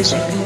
music.